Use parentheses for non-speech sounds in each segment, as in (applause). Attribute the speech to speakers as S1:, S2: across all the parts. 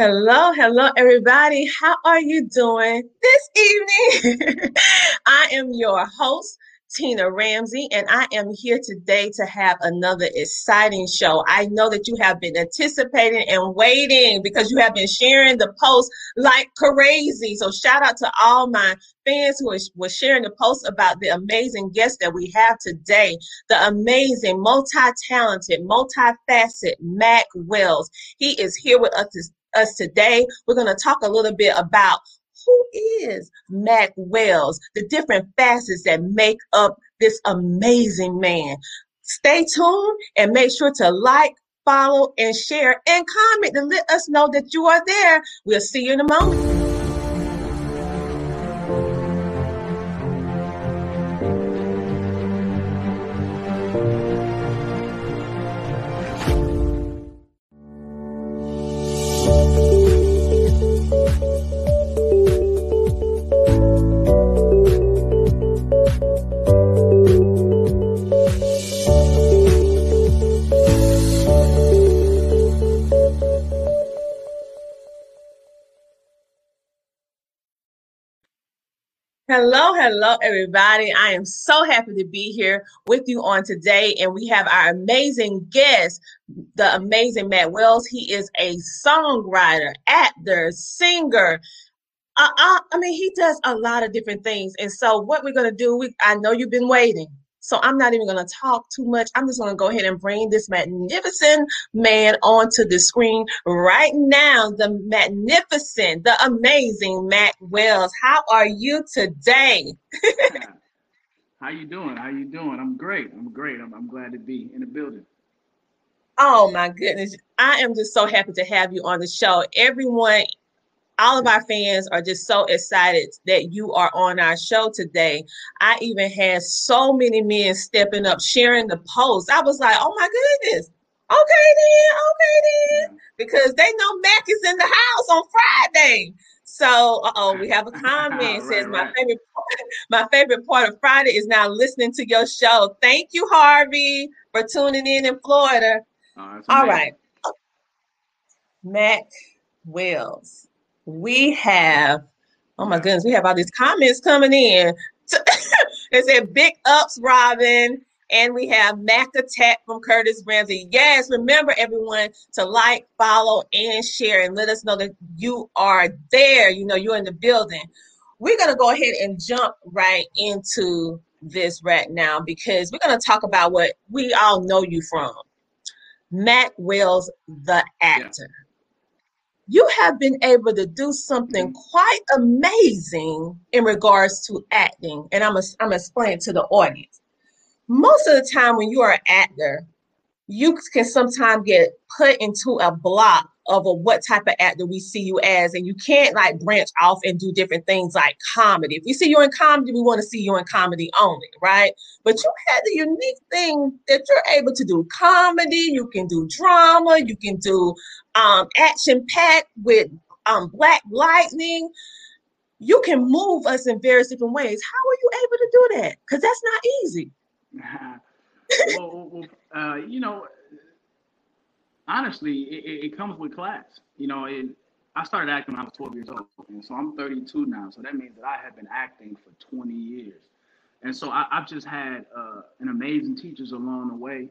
S1: Hello, hello, everybody. How are you doing this evening? (laughs) I am your host, Tina Ramsey, and I am here today to have another exciting show. I know that you have been anticipating and waiting because you have been sharing the post like crazy. So, shout out to all my fans who were sharing the post about the amazing guest that we have today the amazing, multi talented, multifaceted Mac Wells. He is here with us us today. We're going to talk a little bit about who is Mac Wells, the different facets that make up this amazing man. Stay tuned and make sure to like, follow, and share and comment to let us know that you are there. We'll see you in a moment. Hello, hello, everybody. I am so happy to be here with you on today. And we have our amazing guest, the amazing Mac Wells. He is a songwriter, actor, singer. Uh, uh, I mean, he does a lot of different things. And so, what we're going to do, we, I know you've been waiting. So I'm not even going to talk too much. I'm just going to go ahead and bring this magnificent man onto the screen right now. The magnificent, the amazing Mac Wells. How are you today? (laughs)
S2: How you doing? How you doing? I'm great. I'm great. I'm, I'm glad to be in the building.
S1: Oh my goodness. I am just so happy to have you on the show. Everyone all of our fans are just so excited that you are on our show today. I even had so many men stepping up, sharing the post. I was like, oh my goodness. Okay then, okay then. Because they know Mac is in the house on Friday. So, oh, we have a (laughs) comment. right, says my right. favorite my favorite part of Friday is now listening to your show. Thank you, Harvey, for tuning in in Florida. Oh, All right, Mac Wells we have, oh my goodness, we have all these comments coming in. (laughs) it said big ups, Robin. And we have Mac Attack from Curtis Ramsey. Yes, remember everyone to like, follow, and share and let us know that you are there. You know, you're in the building. We're going to go ahead and jump right into this right now because we're going to talk about what we all know you from. Mac Wells, the actor. Yeah you have been able to do something quite amazing in regards to acting. And I'm going I'm to explain to the audience. Most of the time, when you are an actor, you can sometimes get put into a block of a, what type of actor we see you as, and you can't like branch off and do different things like comedy. If we see you in comedy, we want to see you in comedy only, right? But you had the unique thing that you're able to do comedy, you can do drama, you can do um, action packed with um, black lightning. You can move us in various different ways. How are you able to do that? Because that's not easy. (laughs)
S2: well, uh, you know, honestly, it, it, comes with class. You know, it, I started acting when I was 12 years old, and so I'm 32 now. So that means that I have been acting for 20 years, and so I, have just had uh, an amazing teachers along the way,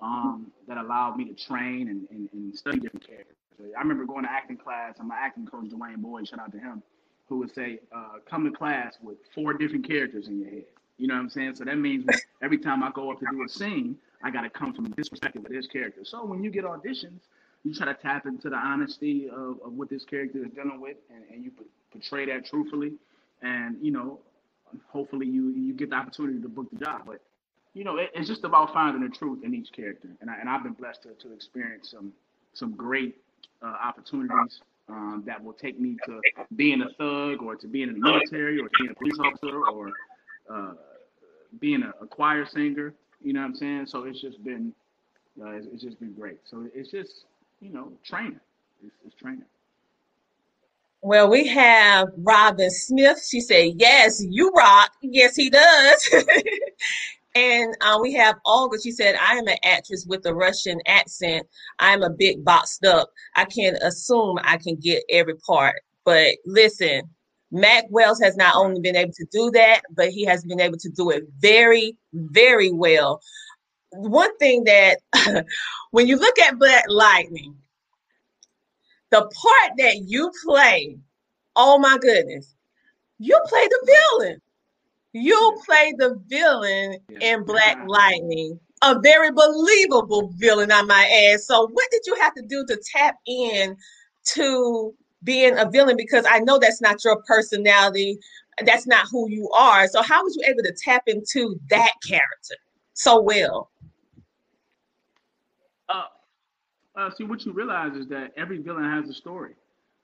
S2: um, that allowed me to train and, and, and, study different characters. I remember going to acting class, and my acting coach, Dwayne Boyd, shout out to him, who would say, uh, come to class with four different characters in your head. You know what I'm saying? So that means (laughs) every time I go up to do a scene, I got to come from this perspective with this character. So when you get auditions, you try to tap into the honesty of, of what this character is dealing with, and, and you portray that truthfully. And, you know, hopefully you, you get the opportunity to book the job. But you know, it, it's just about finding the truth in each character. And I, and I've been blessed to, to experience some some great uh, opportunities um, that will take me to being a thug or to being in the military or to being a police officer or uh, being a, a, choir singer. You know what I'm saying? So it's just been uh, it's, it's, just been great. So it's just you know training. It's, it's training.
S1: Well, we have Robin Smith. She said, Yes, you rock. Yes, he does. (laughs) And uh, we have Olga. She said, I am an actress with a Russian accent. I'm a bit boxed up. I can't assume I can get every part. But listen, Mac Wells has not only been able to do that, but he has been able to do it very, very well. One thing that, (laughs) when you look at Black Lightning, the part that you play, oh my goodness, you play the villain. You play the villain in Black Lightning, a very believable villain, I might add. So, what did you have to do to tap in to being a villain? Because I know that's not your personality, that's not who you are. So, how was you able to tap into that character so well?
S2: Uh, uh, see, what you realize is that every villain has a story.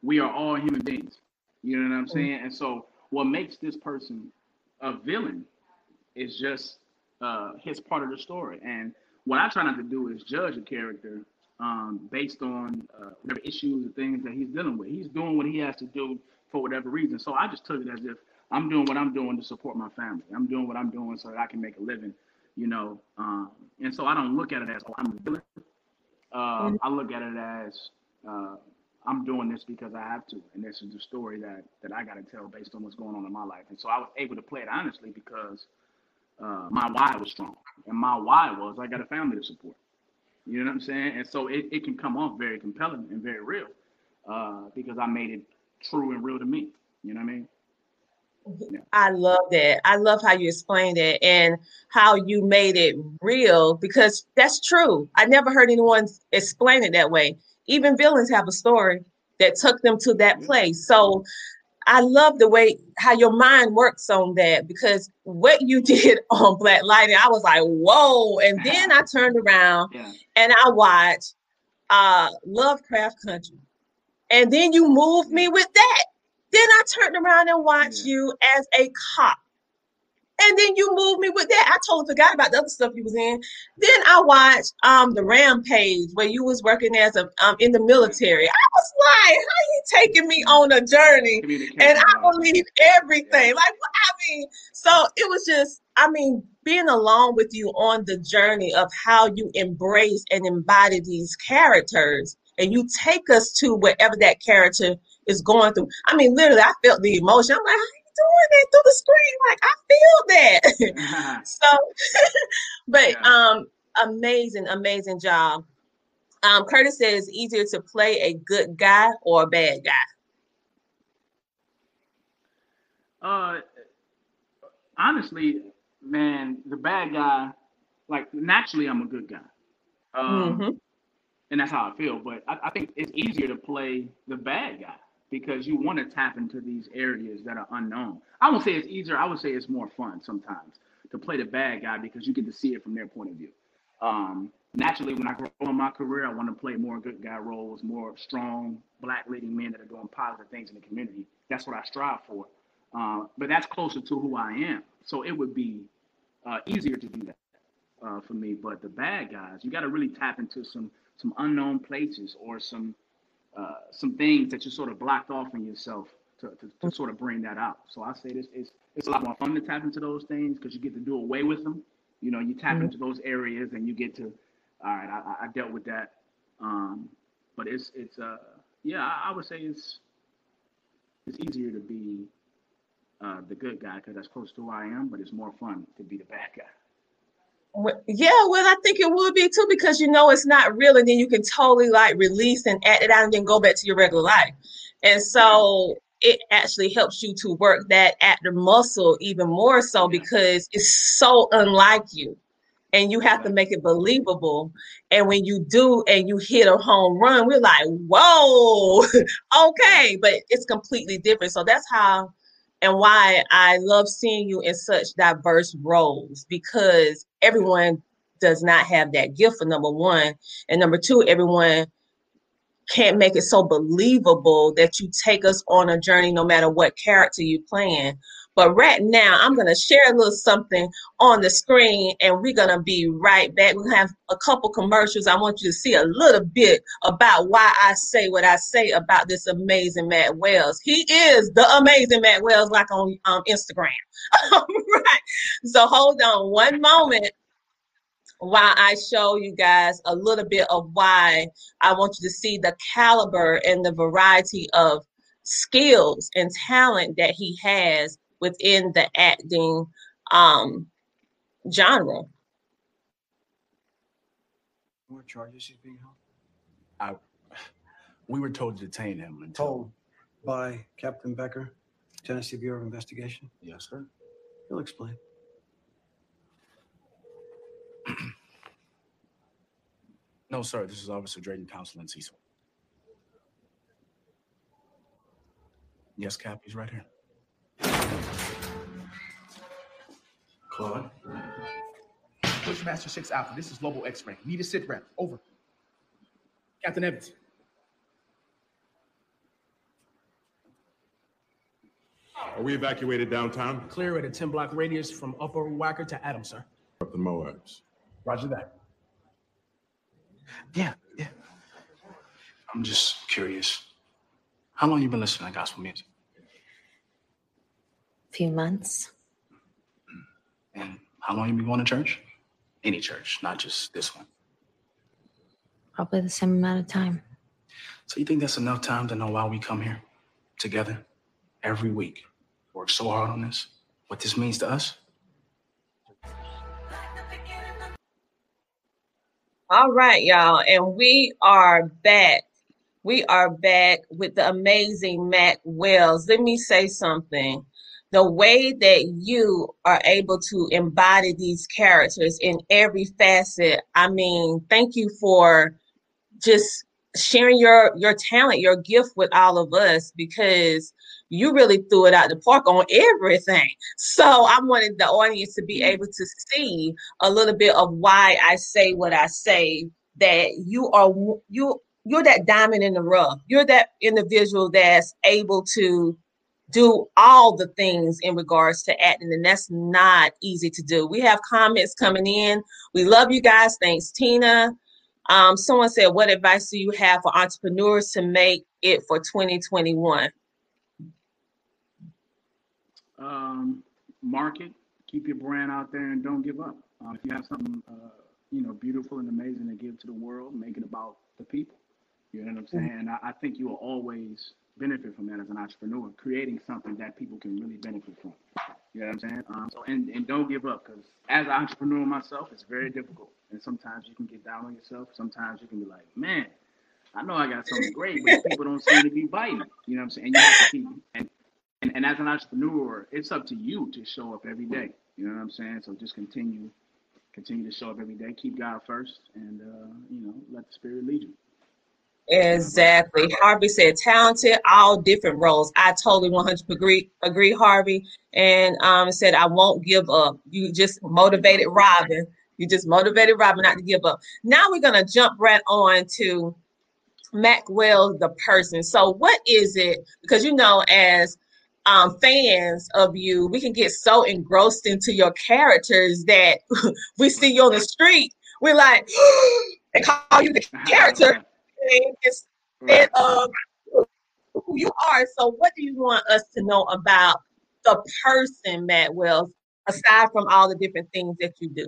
S2: We are all human beings. You know what I'm mm. saying? And so, what makes this person a villain is just uh, his part of the story. And what I try not to do is judge a character um, based on uh, whatever issues or things that he's dealing with. He's doing what he has to do for whatever reason. So I just took it as if I'm doing what I'm doing to support my family. I'm doing what I'm doing so that I can make a living, you know. Um, and so I don't look at it as, oh, I'm a villain. Uh, mm-hmm. I look at it as uh, I'm doing this because I have to, and this is the story that that I got to tell based on what's going on in my life. And so I was able to play it honestly because uh, my why was strong, and my why was I got a family to support. You know what I'm saying? And so it, it can come off very compelling and very real uh, because I made it true and real to me. You know what I mean?
S1: Yeah. I love that. I love how you explained it and how you made it real because that's true. I never heard anyone explain it that way even villains have a story that took them to that place. So I love the way how your mind works on that because what you (laughs) did on Black Lightning, I was like, whoa. And (laughs) then I turned around yeah. and I watched uh Lovecraft Country. And then you moved me with that. Then I turned around and watched yeah. you as a cop. And then you moved me with that. I totally forgot about the other stuff you was in. Then I watched um the Rampage where you was working as a um in the military. I was like, how you taking me on a journey? And I believe everything. Like I mean, so it was just, I mean, being along with you on the journey of how you embrace and embody these characters and you take us to wherever that character is going through. I mean, literally, I felt the emotion. I'm like, doing it through the screen. Like I feel that. (laughs) so, (laughs) but yeah. um, amazing, amazing job. Um, Curtis says easier to play a good guy or a bad guy.
S2: Uh, honestly, man, the bad guy, like naturally, I'm a good guy. Um, mm-hmm. and that's how I feel. But I, I think it's easier to play the bad guy because you want to tap into these areas that are unknown. I won't say it's easier. I would say it's more fun sometimes to play the bad guy because you get to see it from their point of view. Um, naturally, when I grow in my career, I want to play more good guy roles, more strong black leading men that are doing positive things in the community. That's what I strive for. Uh, but that's closer to who I am. So it would be uh, easier to do that uh, for me. But the bad guys, you got to really tap into some some unknown places or some uh, some things that you sort of blocked off in yourself to, to, to, sort of bring that out. So I say this is it's a lot more fun to tap into those things because you get to do away with them. You know, you tap mm-hmm. into those areas and you get to, all right, I, I dealt with that. Um, but it's it's uh yeah, I, I, would say it's it's easier to be uh, the good guy because that's close to who I am, but it's more fun to be the bad guy.
S1: Yeah, well, I think it would be too because you know it's not real, and then you can totally like release and act it out, and then go back to your regular life. And so it actually helps you to work that actor muscle even more so because it's so unlike you and you have to make it believable. And when you do and you hit a home run, we're like, whoa, (laughs) okay, but it's completely different. So that's how and why I love seeing you in such diverse roles because everyone does not have that gift for number one. And number two, everyone can't make it so believable that you take us on a journey no matter what character you're playing. But right now, I'm going to share a little something on the screen and we're going to be right back. We'll have a couple commercials. I want you to see a little bit about why I say what I say about this amazing Mac Wells. He is the amazing Mac Wells, like on um, Instagram. (laughs) right. So hold on one moment while I show you guys a little bit of why I want you to see the caliber and the variety of skills and talent that he has within the acting um, genre.
S3: What charges he's being held? I, we were told to detain him until.
S4: Told by Captain Becker, Tennessee Bureau of Investigation.
S3: Yes, sir.
S4: He'll explain.
S3: no, sir. This is Officer Drayton Council in Cecil. Yes, Cap, he's right here.
S5: Claude. Bushmaster 6 Alpha, this is Lobo X-Ray. Need a sit rep. Over. Captain Evans.
S6: Are we evacuated downtown?
S5: Clear at a 10 block radius from Upper Wacker to Adams, sir.
S6: Up the Moabs.
S5: Roger that.
S3: Yeah, yeah. I'm just curious. How long you been listening to gospel music?
S7: A few months.
S3: And how long you been going to church? Any church, not just this one.
S7: Probably the same amount of time.
S3: So you think that's enough time to know why we come here together every week? Work so hard on this? What this means to us?
S1: All right, y'all. And we are back. We are back with the amazing Mac Wells. Let me say something the way that you are able to embody these characters in every facet. I mean thank you for just sharing your your talent your gift with all of us because you really threw it out the park on everything. (laughs) So i wanted the audience to be able to see a little bit of why i say what i say that you are you you're that diamond in the rough. You're that individual that's able to do all the things in regards to acting, and that's not easy to do. We have comments coming in. We love you guys. Thanks, Tina. Um, someone said, What advice do you have for entrepreneurs to make it for 2021?
S2: Um, market, keep your brand out there, and don't give up. Uh, if you have something, uh, you know, beautiful and amazing to give to the world, make it about the people. You know what I'm mm-hmm. saying? Mm-hmm. I, I think you will always benefit from that as an entrepreneur, creating something that people can really benefit from. You know what I'm saying? Um, so and, and don't give up because as an entrepreneur myself, it's very difficult. And sometimes you can get down on yourself. Sometimes you can be like, man, I know I got something great, but people don't seem to be biting. You know what I'm saying? And you have to keep and, and, and as an entrepreneur, it's up to you to show up every day. You know what I'm saying? So just continue, continue to show up every day. Keep God first, and uh, you know, let the Spirit lead you.
S1: Exactly. Harvey said talented, all different roles. I totally 100 agree, agree Harvey. And um, said, I won't give up. You just motivated Robin. You just motivated Robin not to give up. Now we're going to jump right on to Mac Wells, the person. So, what is it? Because you know, as um, fans of you, we can get so engrossed into your characters that (laughs) we see you on the street. We're like, (gasps) they call you the (laughs) character instead of who you are. So, what do you want us to know about the person, Mac Wells, aside from all the different things that you do?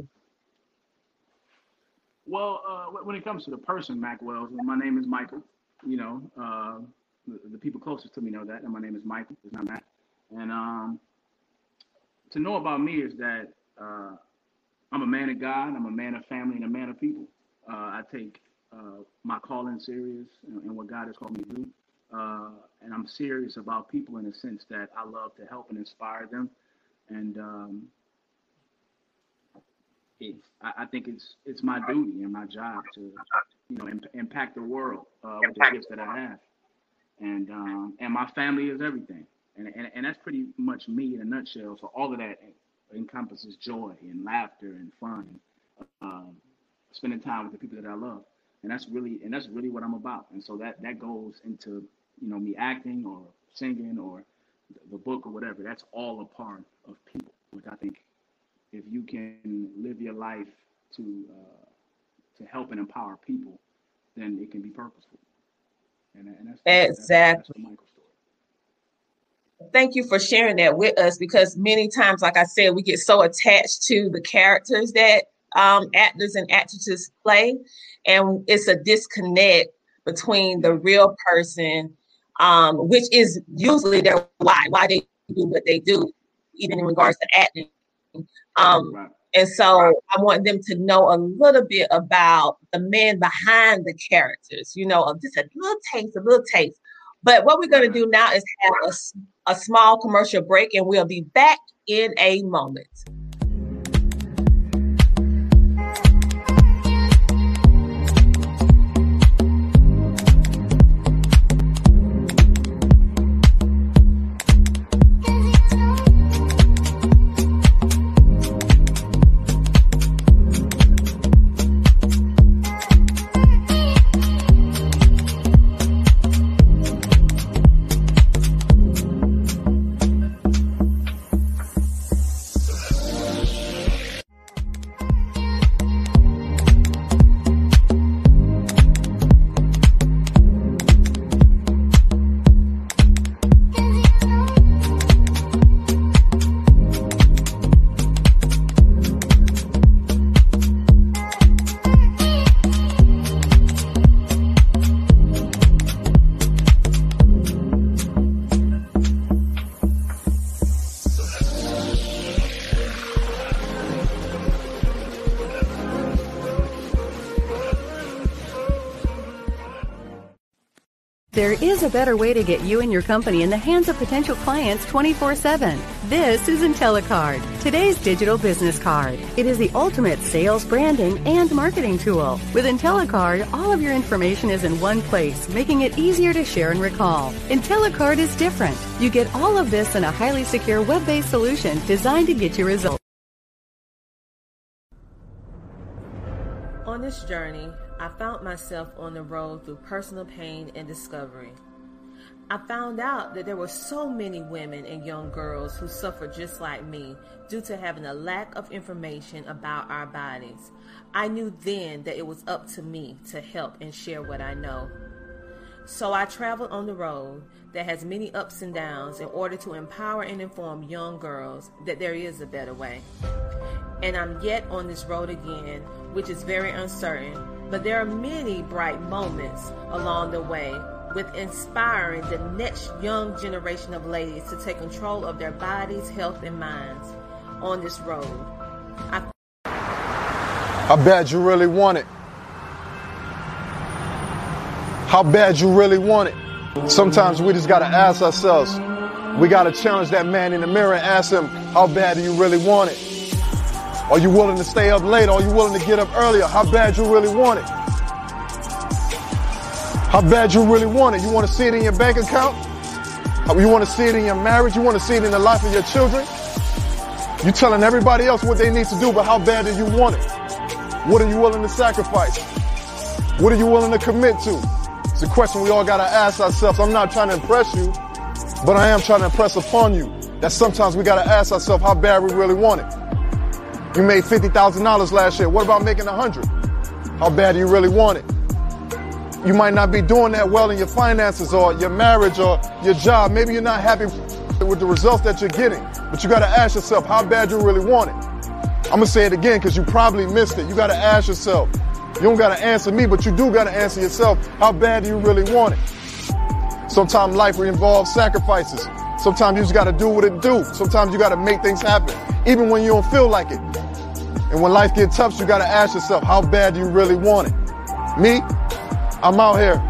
S2: Well, uh, when it comes to the person, Mac Wells, my name is Michael. You know, uh, the, the, people closest to me know that, and my name is Michael. It's not Matt. And um, to know about me is that uh, I'm a man of God. I'm a man of family and a man of people. Uh, I take uh, my calling serious and, and, what God has called me to do. Uh, and I'm serious about people in the sense that I love to help and inspire them. And um, it's, I, I, think it's it's my duty and my job to you know imp- impact the world uh, with the gifts that I have. And um, and my family is everything. And, and, and that's pretty much me in a nutshell. So all of that encompasses joy and laughter and fun, and, um, spending time with the people that I love, and that's really and that's really what I'm about. And so that that goes into you know me acting or singing or the book or whatever. That's all a part of people, which I think if you can live your life to uh, to help and empower people, then it can be purposeful.
S1: And, and that's, exactly. That's, that's thank you for sharing that with us because many times, like I said, we get so attached to the characters that um, actors and actresses play, and it's a disconnect between the real person, um, which is usually their why, why they do what they do, even in regards to acting. Um, right. And so I want them to know a little bit about the man behind the characters, you know, just a little taste, a little taste. But what we're going to do now is have a, a small commercial break, and we'll be back in a moment.
S8: Better way to get you and your company in the hands of potential clients 24 7. This is IntelliCard, today's digital business card. It is the ultimate sales, branding, and marketing tool. With IntelliCard, all of your information is in one place, making it easier to share and recall. IntelliCard is different. You get all of this in a highly secure web based solution designed to get you results.
S9: On this journey, I found myself on the road through personal pain and discovery. I found out that there were so many women and young girls who suffered just like me due to having a lack of information about our bodies. I knew then that it was up to me to help and share what I know. So I traveled on the road that has many ups and downs in order to empower and inform young girls that there is a better way. And I'm yet on this road again, which is very uncertain but there are many bright moments along the way with inspiring the next young generation of ladies to take control of their bodies, health, and minds on this road. I
S10: How bad you really want it? How bad you really want it? Sometimes we just gotta ask ourselves. We gotta challenge that man in the mirror and ask him, how bad do you really want it? Are you willing to stay up late? Are you willing to get up earlier? How bad you really want it? How bad you really want it? You want to see it in your bank account? You want to see it in your marriage? You want to see it in the life of your children? You're telling everybody else what they need to do, but how bad do you want it? What are you willing to sacrifice? What are you willing to commit to? It's a question we all got to ask ourselves. I'm not trying to impress you, but I am trying to impress upon you that sometimes we got to ask ourselves how bad we really want it. You made $50,000 last year. What about making 100? How bad do you really want it? You might not be doing that well in your finances or your marriage or your job. Maybe you're not happy with the results that you're getting, but you got to ask yourself how bad you really want it. I'm going to say it again because you probably missed it. You got to ask yourself. You don't got to answer me, but you do got to answer yourself. How bad do you really want it? Sometimes life involves sacrifices. Sometimes you just got to do what it do. Sometimes you got to make things happen, even when you don't feel like it. And when life gets tough, you gotta ask yourself, how bad do you really want it? Me, I'm out here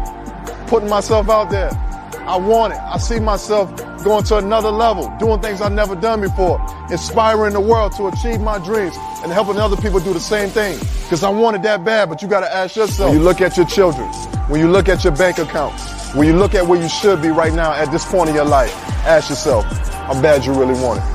S10: putting myself out there. I want it. I see myself going to another level, doing things I've never done before, inspiring the world to achieve my dreams and helping other people do the same thing. Because I want it that bad, but you gotta ask yourself, when you look at your children, when you look at your bank account, when you look at where you should be right now at this point in your life, ask yourself, how bad you really want it.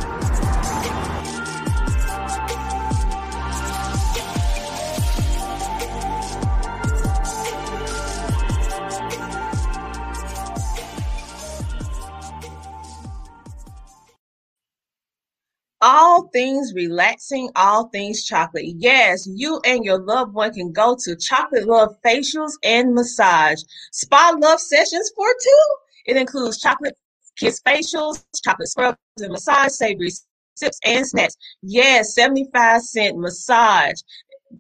S1: Things relaxing, all things chocolate. Yes, you and your loved one can go to Chocolate Love Facials and Massage. Spa Love Sessions for two. It includes chocolate kiss facials, chocolate scrubs and massage, savory sips and snacks. Yes, 75 cent massage.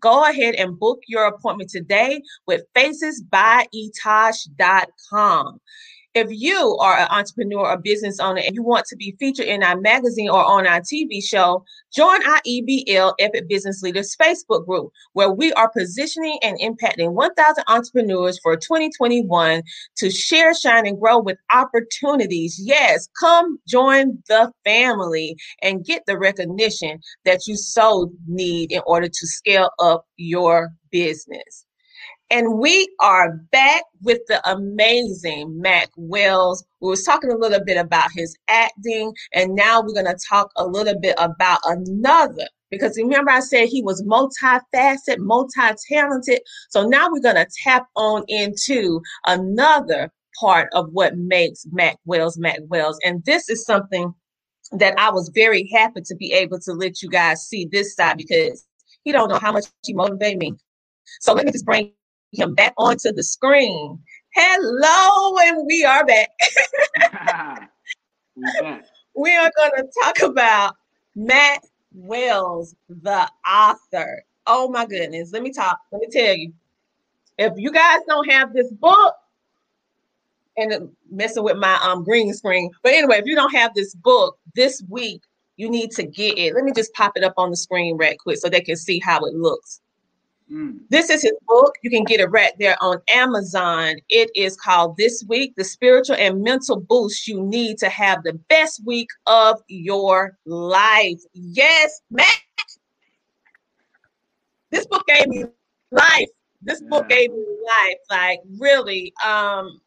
S1: Go ahead and book your appointment today with facesbyetosh.com. If you are an entrepreneur or business owner and you want to be featured in our magazine or on our TV show, join our EBL Epic Business Leaders Facebook group, where we are positioning and impacting 1,000 entrepreneurs for 2021 to share, shine, and grow with opportunities. Yes, come join the family and get the recognition that you so need in order to scale up your business. And we are back with the amazing Mac Wells. We was talking a little bit about his acting, and now we're going to talk a little bit about another. Because remember, I said he was multifaceted, multi-talented. So now we're going to tap on into another part of what makes Mac Wells Mac Wells. And this is something that I was very happy to be able to let you guys see this side because he don't know how much he motivated me. So let me just bring him back onto the screen. Hello, and we are back. (laughs) we are going to talk about Mac Wells, the author. Oh my goodness. Let me talk. Let me tell you. If you guys don't have this book, and messing with my um green screen. But anyway, if you don't have this book this week, you need to get it. Let me just pop it up on the screen right quick so they can see how it looks. Mm. This is his book. You can get it right there on Amazon. It is called This Week The Spiritual and Mental Boost You Need to Have the Best Week of Your Life. Yes, Matt. This book gave me life. This yeah. book gave me life. Like, really, um,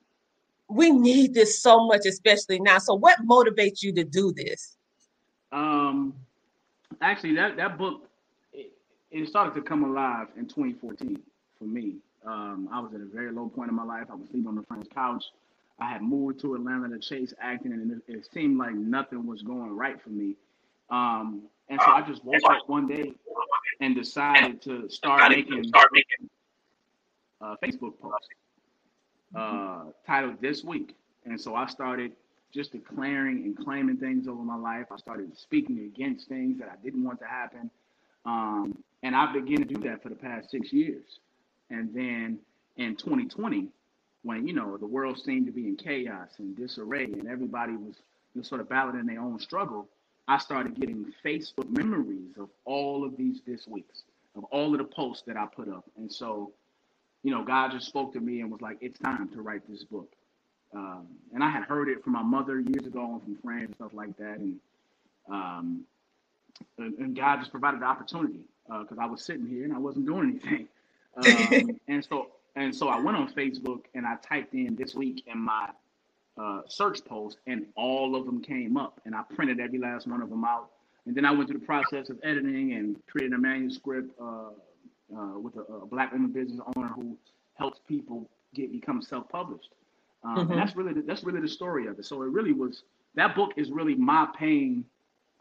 S1: we need this so much, especially now. So, what motivates you to do this?
S2: Um, actually, that that book it started to come alive in 2014 for me. Um, I was at a very low point in my life. I was sleeping on a friend's couch. I had moved to Atlanta to chase acting, and it, it seemed like nothing was going right for me. Um, and so I just woke up one day and decided to start making, uh, Facebook posts uh, titled "This Week." And so I started just declaring and claiming things over my life. I started speaking against things that I didn't want to happen. Um, and I began to do that for the past six years. And then in 2020, when you know the world seemed to be in chaos and disarray, and everybody was you know, sort of battling their own struggle, I started getting Facebook memories of all of these this weeks, of all of the posts that I put up. And so, you know, God just spoke to me and was like, "It's time to write this book." Um, and I had heard it from my mother years ago and from friends and stuff like that, and um, and God just provided the opportunity because uh, I was sitting here and I wasn't doing anything. (laughs) Um, and so and so I went on Facebook and I typed in this week in my uh, search post, and all of them came up, and I printed every last one of them out. And then I went through the process of editing and creating a manuscript uh, uh with a, a, black woman business owner who helps people get become self-published. Um, mm-hmm. And that's really the, that's really the story of it. So it really was that book is really my pain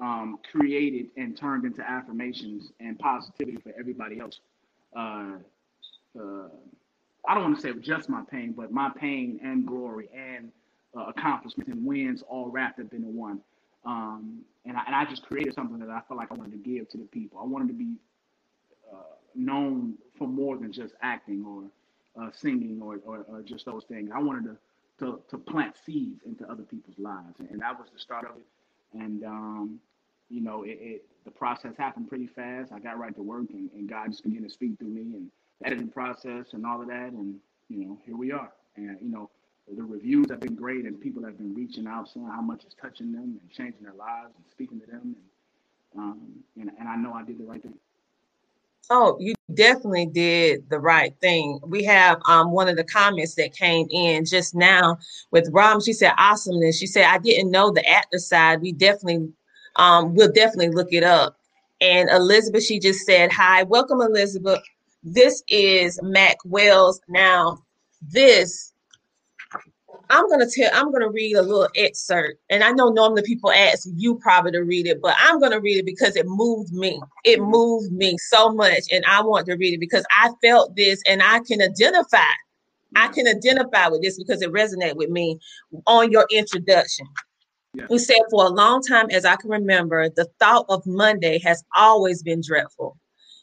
S2: um, created and turned into affirmations and positivity for everybody else. Uh, uh, I don't want to say just my pain, but my pain and glory and uh, accomplishments and wins all wrapped up into one. Um, and, I, and I just created something that I felt like I wanted to give to the people. I wanted to be uh, known for more than just acting or uh, singing or, or, or, just those things. I wanted to, to, to plant seeds into other people's lives. And, and that was the start of it. And um, you know, it, it, the process happened pretty fast. I got right to work, and, and God just began to speak through me and editing process and all of that, and you know, here we are. And you know, the reviews have been great, and people have been reaching out, saying how much it's touching them and changing their lives and speaking to them. And um, and, and I know I did the right thing.
S1: Oh, you definitely did the right thing. We have um, one of the comments that came in just now with Rom. She said, awesomeness. She said, I didn't know the actor side. We definitely, um, we'll definitely look it up. And Elizabeth, she just said, Hi, welcome, Elizabeth. This is Mac Wells. Now, this I'm gonna tell. I'm gonna read a little excerpt, and I know normally people ask you probably to read it, but I'm gonna read it because it moved me. It moved me so much, and I want to read it because I felt this, and I can identify. I can identify with this because it resonated with me on your introduction. Yeah. You said for a long time, as I can remember, the thought of Monday has always been dreadful.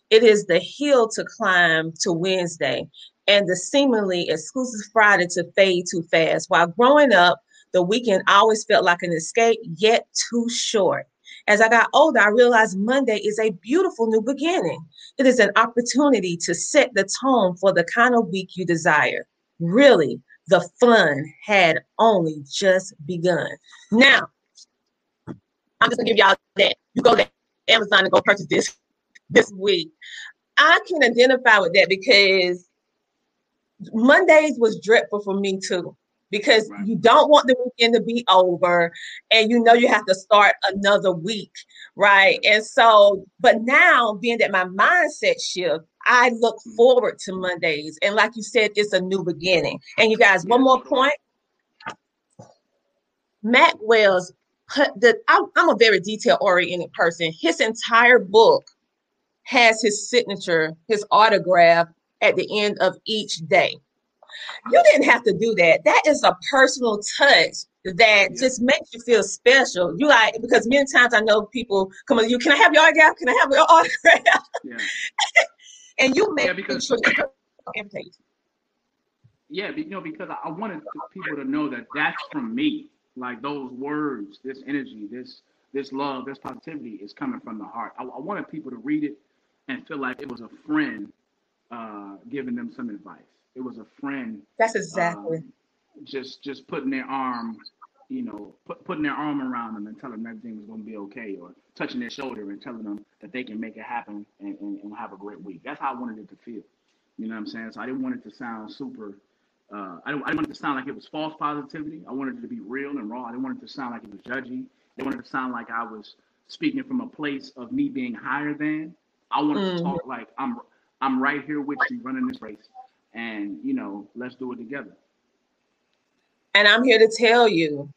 S1: It is the hill to climb to Wednesday and the seemingly exclusive Friday to fade too fast. While growing up, the weekend always felt like an escape, yet too short. As I got older, I realized Monday is a beautiful new beginning. It is an opportunity to set the tone for the kind of week you desire. Really, the fun had only just begun. Now, I'm just gonna give y'all that. You go to Amazon and go purchase this this week. I can identify with that because Mondays was dreadful for me too because right. you don't want the weekend to be over and you know you have to start another week, right? And so, but now being that my mindset shift, I look forward to Mondays. And like you said, it's a new beginning. And you guys, one more point. Mac Wells put the I'm, I'm a very detail oriented person. His entire book has his signature, his autograph at the end of each day. You didn't have to do that. That is a personal touch that just makes you feel special. You like because many times I know people come on you. Can I have your autograph? Can I have your (laughs) autograph? Yeah. (laughs) and you make
S2: yeah, because,
S1: sure
S2: Yeah, you know, because I wanted people to know that that's from me. Like those words, this energy, this this love, this positivity is coming from the heart. I, I wanted people to read it and feel like it was a friend uh, giving them some advice. It was a friend.
S1: That's exactly. Um,
S2: just just putting their arm, you know, put, putting their arm around them and telling them everything was going to be okay, or touching their shoulder and telling them that they can make it happen and, and, and have a great week. That's how I wanted it to feel. You know what I'm saying? So I didn't want it to sound super. Uh, I, didn't, I didn't want it to sound like it was false positivity. I wanted it to be real and raw. I didn't want it to sound like it was judgy. I wanted it to sound like I was speaking from a place of me being higher than. I wanted mm-hmm. to talk like I'm I'm right here with you running this race. And, you know, let's do it together.
S1: And I'm here to tell you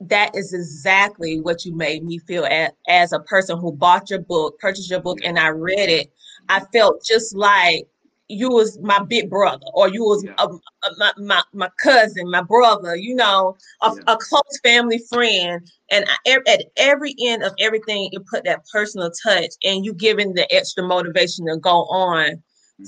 S1: that is exactly what you made me feel as, as a person who bought your book, purchased your book, and I read it. I felt just like you was my big brother or you was yeah. a, a, my, my, my cousin my brother you know a, yeah. a close family friend and I, at every end of everything you put that personal touch and you giving the extra motivation to go on.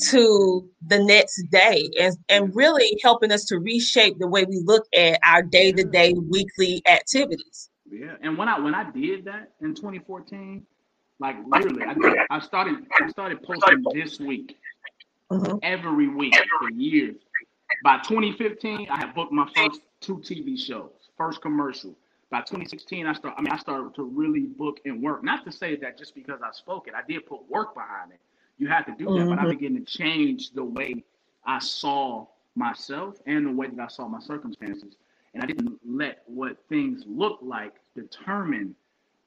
S1: To the next day and, and really helping us to reshape the way we look at our day-to-day weekly activities
S2: yeah and when i when i did that in 2014 like literally i, I started i started posting this week mm-hmm. every week for years. By 2015, I had booked my first two TV shows, first commercial. By 2016, I start. I mean, I started to really book and work. Not to say that just because I spoke it, I did put work behind it. You have to do that, mm-hmm. but I mm-hmm. began to change the way I saw myself and the way that I saw my circumstances. And I didn't let what things look like determine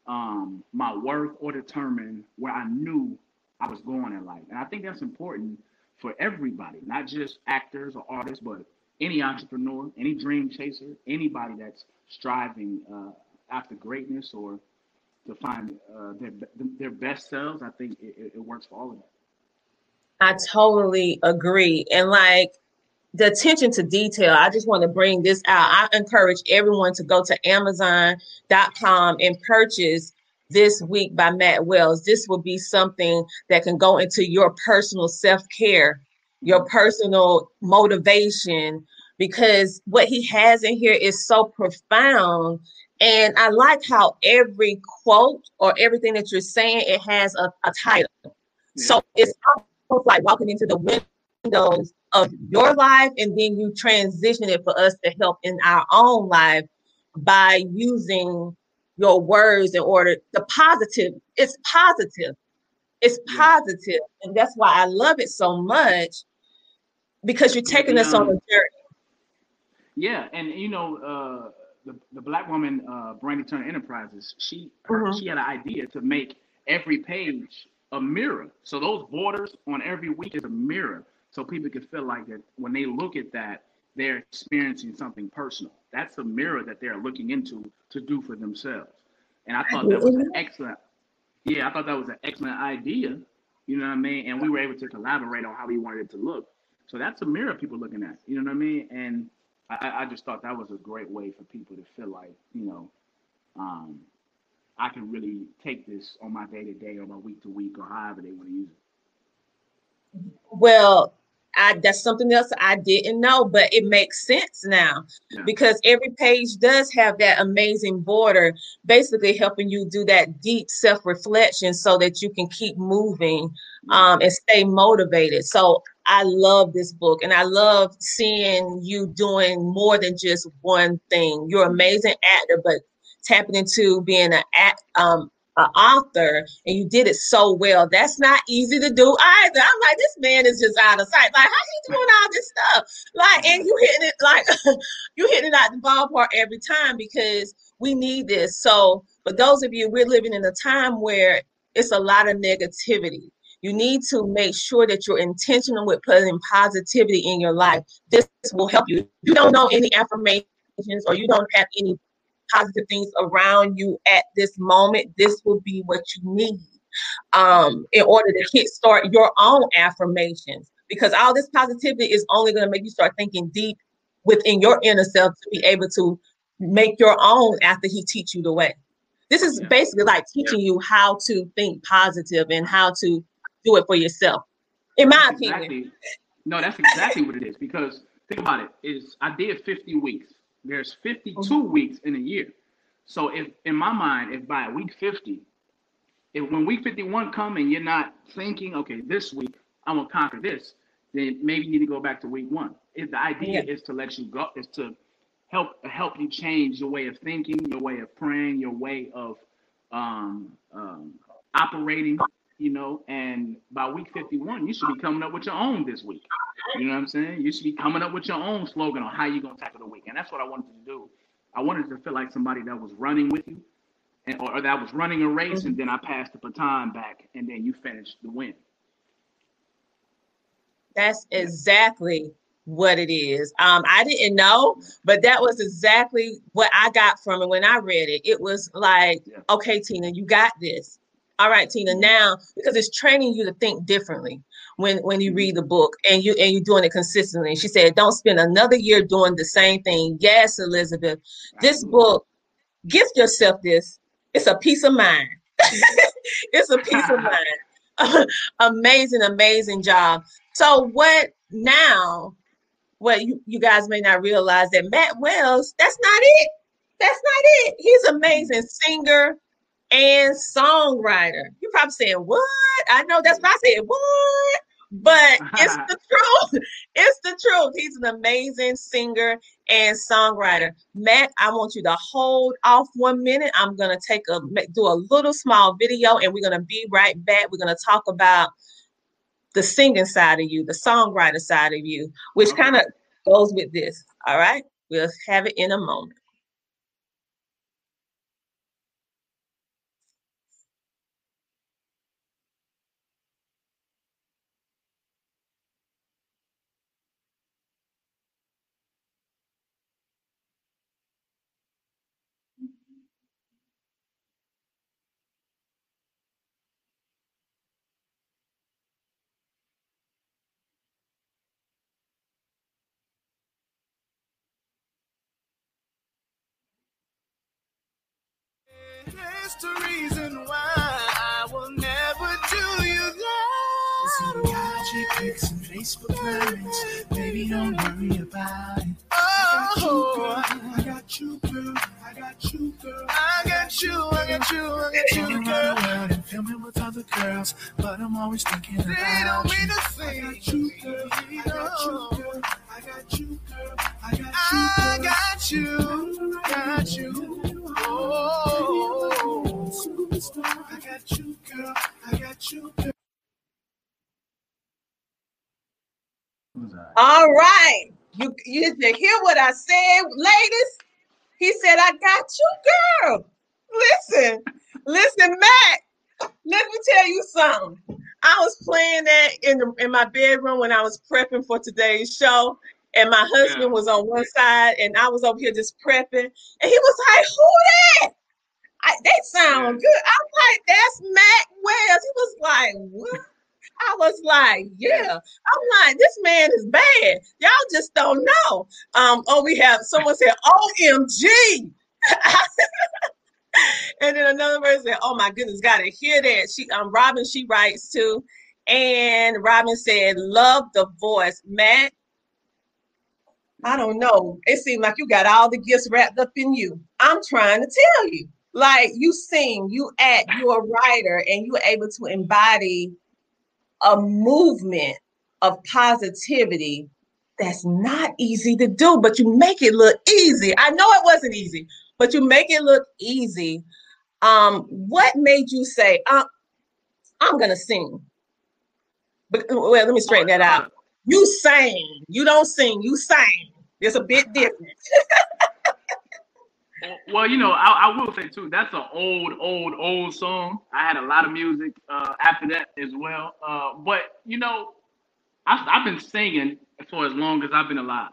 S2: um, my worth or determine where I knew I was going in life. And I think that's important for everybody, not just actors or artists, but any entrepreneur, any dream chaser, anybody that's striving uh, after greatness or to find uh, their their best selves. I think it, it works for all of them.
S1: I totally agree, and like the attention to detail, I just want to bring this out. I encourage everyone to go to Amazon.com and purchase this week by Mac Wells. This will be something that can go into your personal self care, your personal motivation, because what he has in here is so profound. And I like how every quote or everything that you're saying, it has a, a title. Yeah. So it's like walking into the windows of your life, and then you transition it for us to help in our own life by using your words in order the positive. It's positive. It's positive, and that's why I love it so much because you're taking us on a journey.
S2: Yeah, and you know, uh, the the black woman, uh, Brandy Turner Enterprises, she mm-hmm. she had an idea to make every page a mirror. So those borders on every week is a mirror, so people can feel like that when they look at that, they're experiencing something personal. That's a mirror that they're looking into to do for themselves. And I thought that was an excellent. Yeah, I thought that was an excellent idea. You know what I mean? And we were able to collaborate on how we wanted it to look. So that's a mirror people looking at. You know what I mean? And I, I just thought that was a great way for people to feel like, you know, um, I can really take this on my day to day or my week to week or however they want to use it.
S1: Well, I that's something else I didn't know, but it makes sense now yeah. because every page does have that amazing border, basically helping you do that deep self-reflection so that you can keep moving um, and stay motivated. So I love this book and I love seeing you doing more than just one thing. You're an amazing actor, but tapping into being an um, author and you did it so well. That's not easy to do either. I'm like, this man is just out of sight. Like, how he doing all this stuff? Like, and you hitting it like (laughs) you hitting it out the ballpark every time because we need this. So for those of you, we're living in a time where it's a lot of negativity you need to make sure that you're intentional with putting positivity in your life. This will help you. You don't know any affirmations or you don't have any positive things around you at this moment. This will be what you need um, in order to kickstart your own affirmations. Because all this positivity is only going to make you start thinking deep within your inner self to be able to make your own after he teach you the way. This is yeah. basically like teaching yeah. you how to think positive and how to do it for yourself. In my
S2: that's
S1: opinion.
S2: Exactly, no, that's exactly what it is. Because think about it, is I did 50 weeks. There's 52 mm-hmm. weeks in a year. So if in my mind, if by week 50, if when week 51 come and you're not thinking, okay, this week I'm gonna conquer this, then maybe you need to go back to week one. If the idea yeah. is to let you go, is to help help you change your way of thinking, your way of praying, your way of um, um, operating you know, and by week 51, you should be coming up with your own this week. You know what I'm saying? You should be coming up with your own slogan on how you're gonna tackle the week. And that's what I wanted to do. I wanted to feel like somebody that was running with you and or, or that was running a race and then I passed the baton back and then you finished the win.
S1: That's exactly what it is. Um, I didn't know, but that was exactly what I got from it when I read it. It was like, yeah. okay, Tina, you got this all right tina mm-hmm. now because it's training you to think differently when when you read mm-hmm. the book and you and you're doing it consistently. She said don't spend another year doing the same thing. Yes elizabeth this book give yourself this it's a peace of mind. Mm-hmm. (laughs) It's a peace of (laughs) mind. (laughs) Amazing amazing job. So what now what you, you guys may not realize that Mac Wells that's not it. That's not it. He's mm-hmm. amazing singer and songwriter. You're probably saying, What? I know that's what I said, What? But (laughs) it's the truth. (laughs) It's the truth. He's an amazing singer and songwriter. Mac, I want you to hold off one minute. I'm gonna take a do a little small video, and we're gonna be right back. We're gonna talk about the singing side of you, the songwriter side of you, which kind of goes with this. All right, we'll have it in a moment.
S11: There's
S12: the reason why I will never do you that. Some gadget
S11: pics and Facebook comments. Baby, don't worry about it. Oh, I got you, girl. I got you, girl. I got you, I got you, I got you, I got you girl. Around and filming with other girls, but I'm always thinking they about don't mean you. a. I got you, girl.
S1: All right. You you did hear what I said, ladies? He said, I got you, girl. Listen, listen, Mac. Let me tell you something. I was playing that in the, in my bedroom when I was prepping for today's show, and my husband yeah. was on one side, and I was over here just prepping, and he was like, "Who that?" I, they sound yeah. good. I'm like, "That's Mac Wells." He was like, "What?" I was like, yeah. I'm like, this man is bad. Y'all just don't know. Um, oh, we have someone said, OMG. (laughs) and then another person said, Oh my goodness, gotta hear that. She um Robin, she writes too. And Robin said, Love the voice. Mac, I don't know. It seems like you got all the gifts wrapped up in you. I'm trying to tell you. Like you sing, you act, you're a writer, and you're able to embody a movement of positivity that's not easy to do, but you make it look easy. I know it wasn't easy, but you make it look easy. Um, what made you say, uh, I'm gonna sing? But well, let me straighten that out. You sang, you don't sing, you sang. It's a bit different. (laughs)
S2: well, you know, I, I, will say too, that's an old, old, old song. I had a lot of music uh, after that as well. Uh, but you know, I, I've been singing for as long as I've been alive.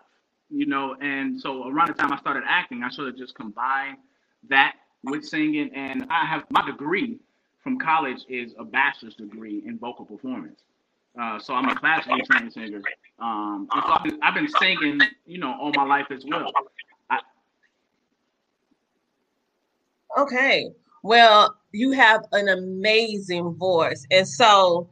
S2: You know, and so around the time I started acting, I sort of just combined that with singing. And I have my degree from college is a bachelor's degree in vocal performance. Uh, so I'm a classically trained singer. Um, so I've been, I've been singing, you know, all my life as well.
S1: Okay. Well, you have an amazing voice. And so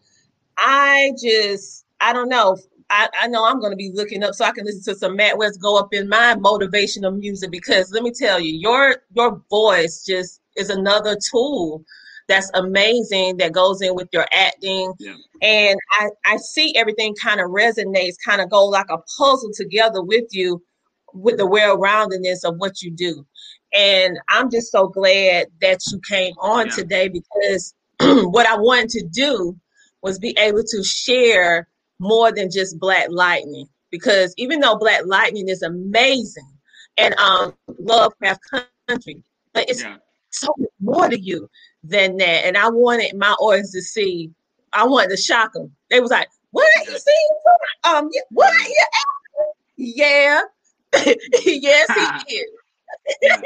S1: I just, I don't know. I, I know I'm going to be looking up so I can listen to some Mac Wells go up in my motivational music because let me tell you, your your voice just is another tool that's amazing that goes in with your acting. Yeah. And I, I see everything kind of resonates, kind of go like a puzzle together with you with the well-roundedness of what you do. And I'm just so glad that you came on yeah. today because (clears throat) what I wanted to do was be able to share more than just Black Lightning. Because even though Black Lightning is amazing and um Lovecraft Country, but it's yeah. so much more to you than that. And I wanted my audience to see, I wanted to shock them. They was like, what are you seeing? Um, what? Yeah. (laughs) Yeah. (laughs) yes, he (laughs) is
S2: yeah.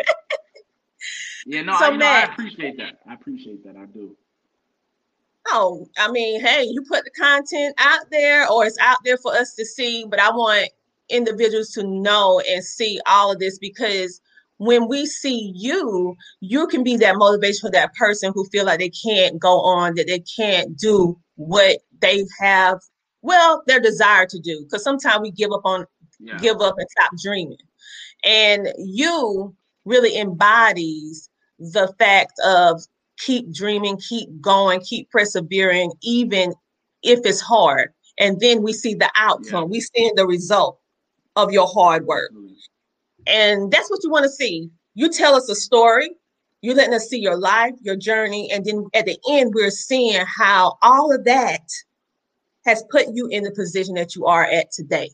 S2: yeah, no, so I, I appreciate that. I appreciate that. I do.
S1: Oh, I mean, hey, you put the content out there or it's out there for us to see, but I want individuals to know and see all of this because when we see you, you can be that motivation for that person who feel like they can't go on, that they can't do what they have, well, their desire to do. Because sometimes we give up on, yeah. give up and stop dreaming. And you really embodies the fact of keep dreaming, keep going, keep persevering, even if it's hard. And then we see the outcome, yeah. we see the result of your hard work. Mm-hmm. And that's what you want to see. You tell us a story, you're letting us see your life, your journey, and then at the end, we're seeing how all of that has put you in the position that you are at today.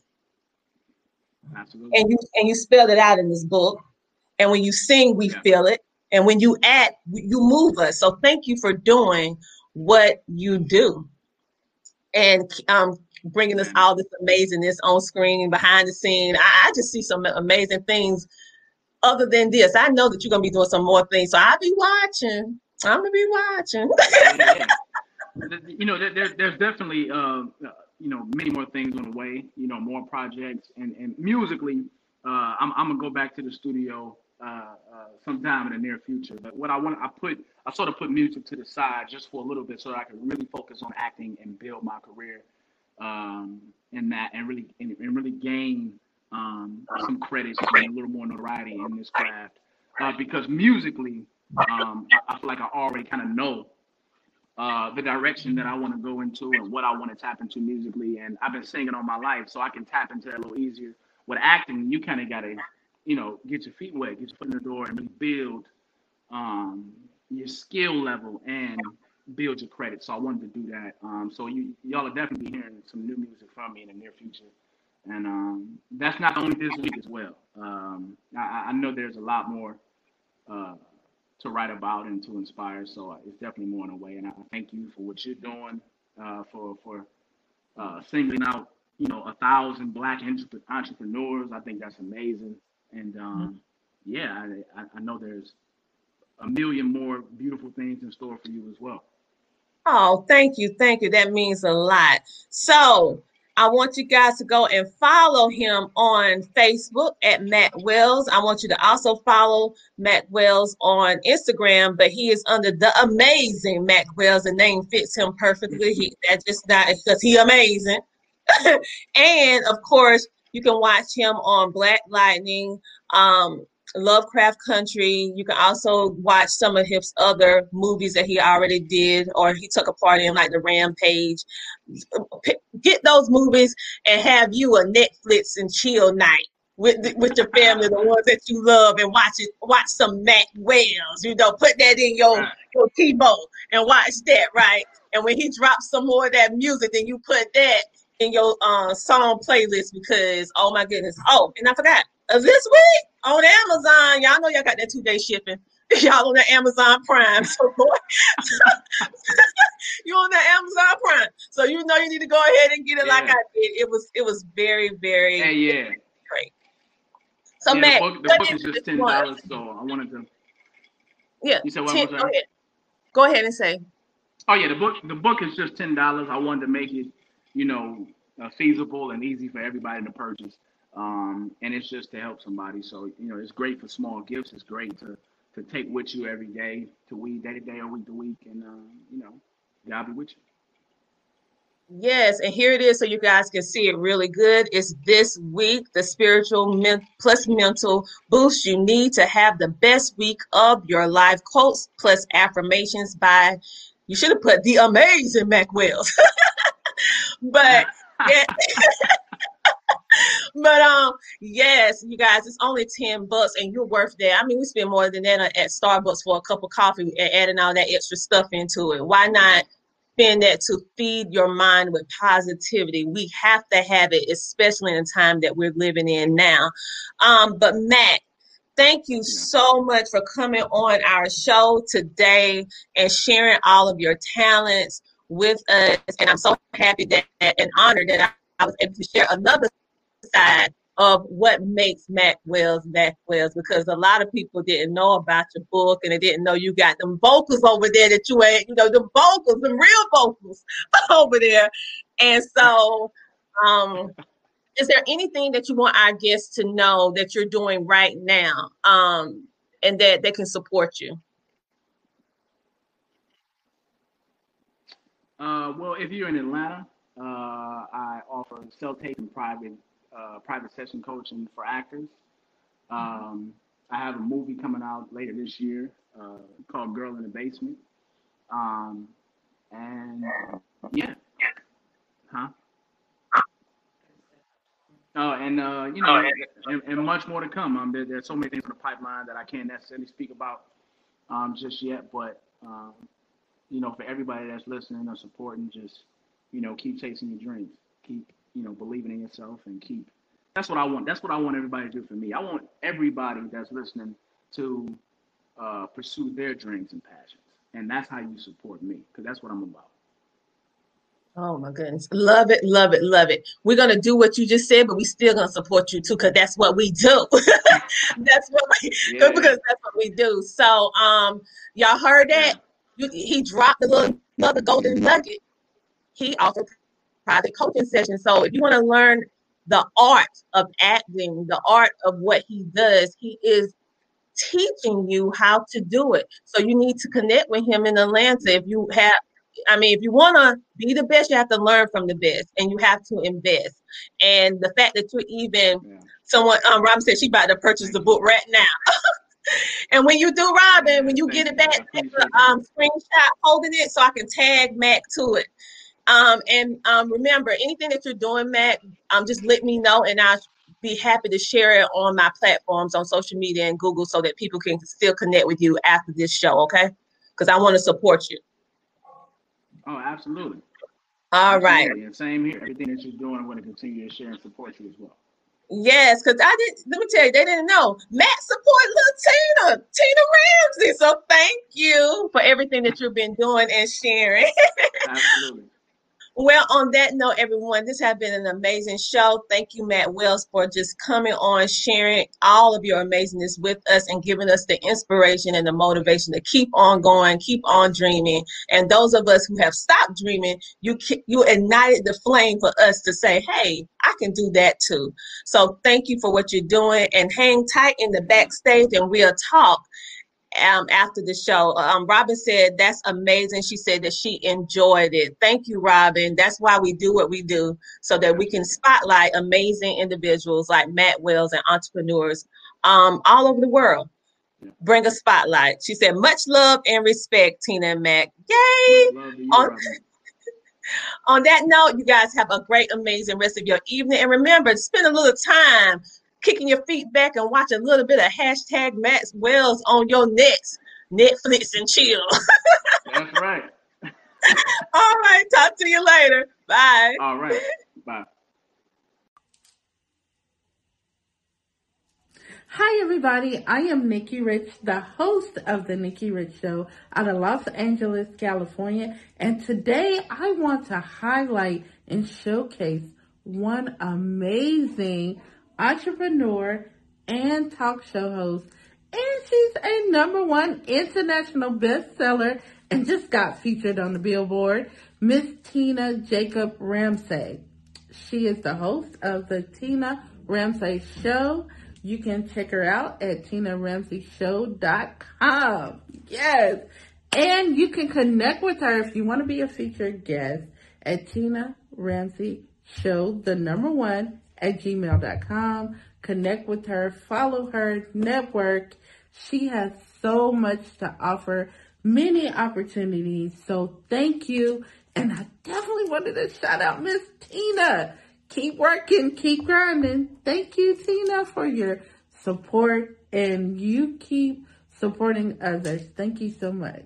S1: Absolutely. And you and you spelled it out in this book. And when you sing, we yeah. feel it. And when you act, you move us. So thank you for doing what you do and um, bringing us all this amazingness on screen behind the scene. I, I just see some amazing things. Other than this, I know that you're gonna be doing some more things. So I'll be watching. I'm gonna be watching. (laughs)
S2: You know, there, there's definitely uh, you know many more things on the way. You know, more projects and and musically, uh, I'm I'm gonna go back to the studio uh, uh, sometime in the near future. But what I want, I put, I sort of put music to the side just for a little bit so that I can really focus on acting and build my career um, in that and really and, and really gain um, some credits and a little more notoriety in this craft. Uh, because musically, um, I, I, feel like I already kind of know uh, the direction that I want to go into and what I want to tap into musically. And I've been singing all my life, so I can tap into that a little easier. With acting, you kind of got to, you know, get your feet wet, get your foot in the door, and build um, your skill level and build your credit. So I wanted to do that. Um, so you y'all are definitely hearing some new music from me in the near future. And um, that's not only this week as well. Um, I, I, know there's a lot more uh, to write about and to inspire. So it's definitely more in a way. And I thank you for what you're doing uh, for for uh, singling out, you know, a thousand black entrepreneurs. I think that's amazing. And um, mm-hmm. yeah, I, I know there's a million more beautiful things in store for you as well.
S1: Oh, thank you. Thank you. That means a lot. So, I want you guys to go and follow him on Facebook at Mac Wells. I want you to also follow Mac Wells on Instagram, but he is under the amazing Mac Wells. The name fits him perfectly. He that just not because he amazing. (laughs) and of course, you can watch him on Black Lightning. Um, Lovecraft Country. You can also watch some of his other movies that he already did or he took a part in, like the Rampage. Get those movies and have you a Netflix and chill night with with your family, the ones that you love, and watch it. Watch some Mac Wells. You know, put that in your your keyboard and watch that, right? And when he drops some more of that music, then you put that in your uh, song playlist because oh my goodness. Oh, and I forgot uh, this week on Amazon. Y'all know y'all got that two day shipping. (laughs) Y'all on the Amazon Prime. So boy, (laughs) you on the Amazon Prime. So you know you need to go ahead and get it yeah. like I did. It was it was very, very
S2: yeah, yeah.
S1: great. So
S2: yeah,
S1: Mac,
S2: the book, the book is just ten dollars, so I wanted to
S1: Yeah.
S2: You said what
S1: 10, go ahead. Go ahead and say.
S2: Oh yeah, the book the book is just ten dollars. I wanted to make it, you know, uh, feasible and easy for everybody to purchase um, and it's just to help somebody. So you know, it's great for small gifts. It's great to to take with you every day, to week day to day or week to week, and uh, you know, God be with you.
S1: Yes, and here it is, so you guys can see it really good. It's this week, the spiritual men- plus mental boost you need to have the best week of your life. Quotes plus affirmations by you should have put the amazing Mac Wells, (laughs) but (laughs) yeah. (laughs) but um, yes, you guys, it's only 10 bucks and you're worth that. I mean, we spend more than that at Starbucks for a cup of coffee and adding all that extra stuff into it. Why not spend that to feed your mind with positivity? We have to have it, especially in the time that we're living in now. Um, but Mac, thank you so much for coming on our show today and sharing all of your talents with us. And I'm so happy that and honored that I was able to share another side of what makes Mac Wells Mac Wells because a lot of people didn't know about your book and they didn't know you got them vocals over there that you had, you know, the vocals, the real vocals (laughs) over there. And so, um, is there anything that you want our guests to know that you're doing right now um, and that they can support you?
S2: Uh, well, if you're in Atlanta, uh, I offer self-tape and private uh, private session coaching for actors. Um, I have a movie coming out later this year uh, called Girl in the Basement. Um, and yeah, huh? Oh, and uh, you know, and, and, much more to come. Um, there, there's so many things in the pipeline that I can't necessarily speak about um, just yet. But um, you know, for everybody that's listening or supporting, just you know, keep chasing your dreams. Keep you know, believing in yourself and keep. That's what I want. That's what I want everybody to do for me. I want everybody that's listening to uh, pursue their dreams and passions, and that's how you support me because that's what I'm about.
S1: Oh my goodness. Love it, love it, love it. We're gonna do what you just said, but we still gonna support you too, because that's what we do. (laughs) that's what we yeah. because that's what we do. So um y'all heard that? You, he dropped a little another golden nugget. He also private coaching session. So if you want to learn the art of acting, the art of what he does, he is teaching you how to do it. So you need to connect with him in Atlanta. If you have I mean, if you want to be the best, you have to learn from the best, and you have to invest. And the fact that you're even yeah. someone, um, Robin said she about to purchase the book right now. (laughs) (laughs) and when you do, Robin, when you get it back, um, screenshot holding it so I can tag Mac to it. Um, and um, remember, anything that you're doing, Mac, um, just let me know, and I'll be happy to share it on my platforms on social media and Google so that people can still connect with you after this show. Okay, because I want to support you.
S2: Oh, absolutely.
S1: All right.
S2: Same here. Everything that you're doing, I'm going to continue to share and support you as well.
S1: Yes, because I didn't. Let me tell you, they didn't know. Mac support little Tina, Tina Ramsey. So thank you for everything that you've been doing and sharing. (laughs)
S2: Absolutely.
S1: Well, on that note, everyone, this has been an amazing show. Thank you, Mac Wells, for just coming on, sharing all of your amazingness with us and giving us the inspiration and the motivation to keep on going, keep on dreaming. And those of us who have stopped dreaming, you you ignited the flame for us to say, "Hey, I can do that too." So, thank you for what you're doing, and hang tight in the backstage, and we'll talk um, after the show. Um, Robin said, That's amazing. She said that she enjoyed it. Thank you, Robin. That's why we do what we do, so that we can spotlight amazing individuals like Mac Wells and entrepreneurs um, all over the world. Bring a spotlight. She said, Much love and respect, Tina and Mac. Yay! On, (laughs) on that note, you guys have a great, amazing rest of your evening. And remember, spend a little time kicking your feet back and watch a little bit of hashtag Max Wells on your next Netflix and chill.
S2: That's right. (laughs)
S1: All right. Talk to you later. Bye.
S2: All right. Bye.
S13: Hi, everybody. I am Nikki Rich, the host of The Nikki Rich Show out of Los Angeles, California. And today I want to highlight and showcase one amazing entrepreneur, and talk show host. And she's a number one international bestseller and just got featured on the Billboard, Miss Tina Jacob Ramsey. She is the host of the Tina Ramsey Show. You can check her out at tinaramseyshow.com. Yes. And you can connect with her if you want to be a featured guest at Tina Ramsey Show, the number one at gmail.com. Connect with her, follow her, network. She has so much to offer, many opportunities. So thank you. And I definitely wanted to shout out Miss Tina. Keep working, keep grinding. Thank you, Tina, for your support and you keep supporting others. Thank you so much.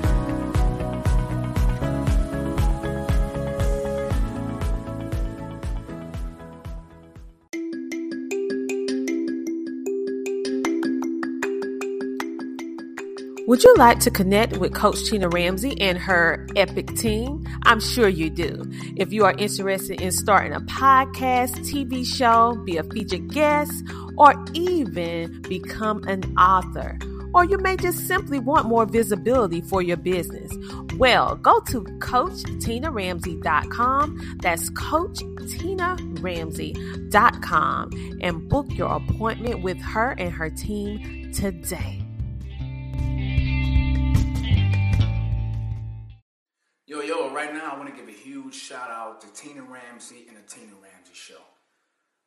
S9: Would you like to connect with Coach Tina Ramsey and her epic team? I'm sure you do. If you are interested in starting a podcast, TV show, be a featured guest, or even become an author,
S14: or you may just simply want more visibility for your business. Well, go to CoachTinaRamsey.com. That's CoachTinaRamsey.com and book your appointment with her and her team today.
S2: Right now I want to give a huge shout out to Tina Ramsey and the Tina Ramsey Show.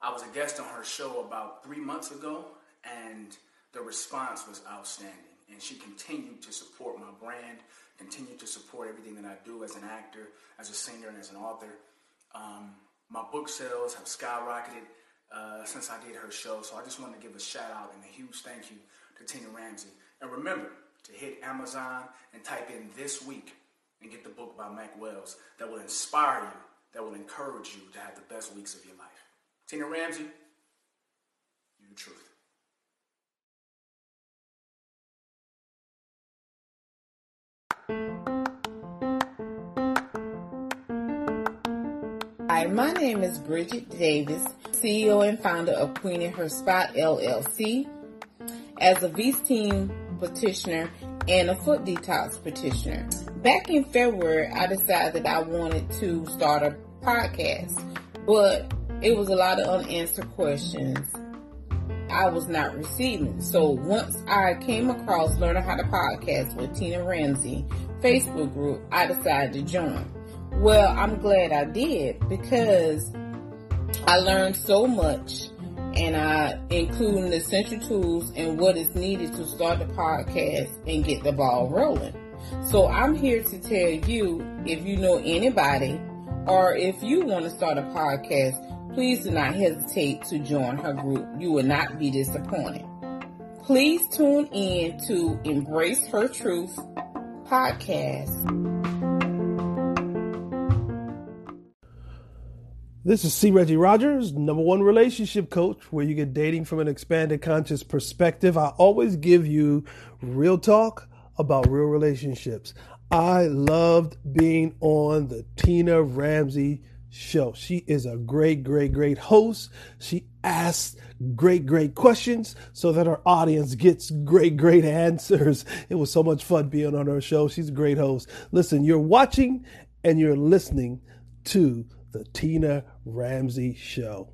S2: I was a guest on her show about three months ago, and the response was outstanding. And she continued to support my brand, continued to support everything that I do as an actor, as a singer, and as an author. Um, my book sales have skyrocketed uh, since I did her show, so I just want to give a shout out and a huge thank you to Tina Ramsey. And remember to hit Amazon and type in this week and get the book by Mac Wells that will inspire you, that will encourage you to have the best weeks of your life. Tina Ramsey, you the truth.
S3: Hi, my name is Bridget Davis, CEO and founder of Queen in Her Spot LLC. As a team petitioner and a foot detox petitioner. Back in February, I decided that I wanted to start a podcast, but it was a lot of unanswered questions I was not receiving. So once I came across Learning How to Podcast with Tina Ramsey Facebook group, I decided to join. Well, I'm glad I did because I learned so much and I including the essential tools and what is needed to start the podcast and get the ball rolling. So I'm here to tell you if you know anybody or if you want to start a podcast, please do not hesitate to join her group. You will not be disappointed. Please tune in to Embrace Her Truth podcast.
S15: This is C. Reggie Rogers, number one relationship coach, where you get dating from an expanded conscious perspective. I always give you real talk about real relationships. I loved being on the Tina Ramsey show. She is a great, great, great host. She asks great, great questions so that our audience gets great, great (laughs) answers. It was so much fun being on her show. She's a great host. Listen, you're watching and you're listening to the Tina Ramsey Show.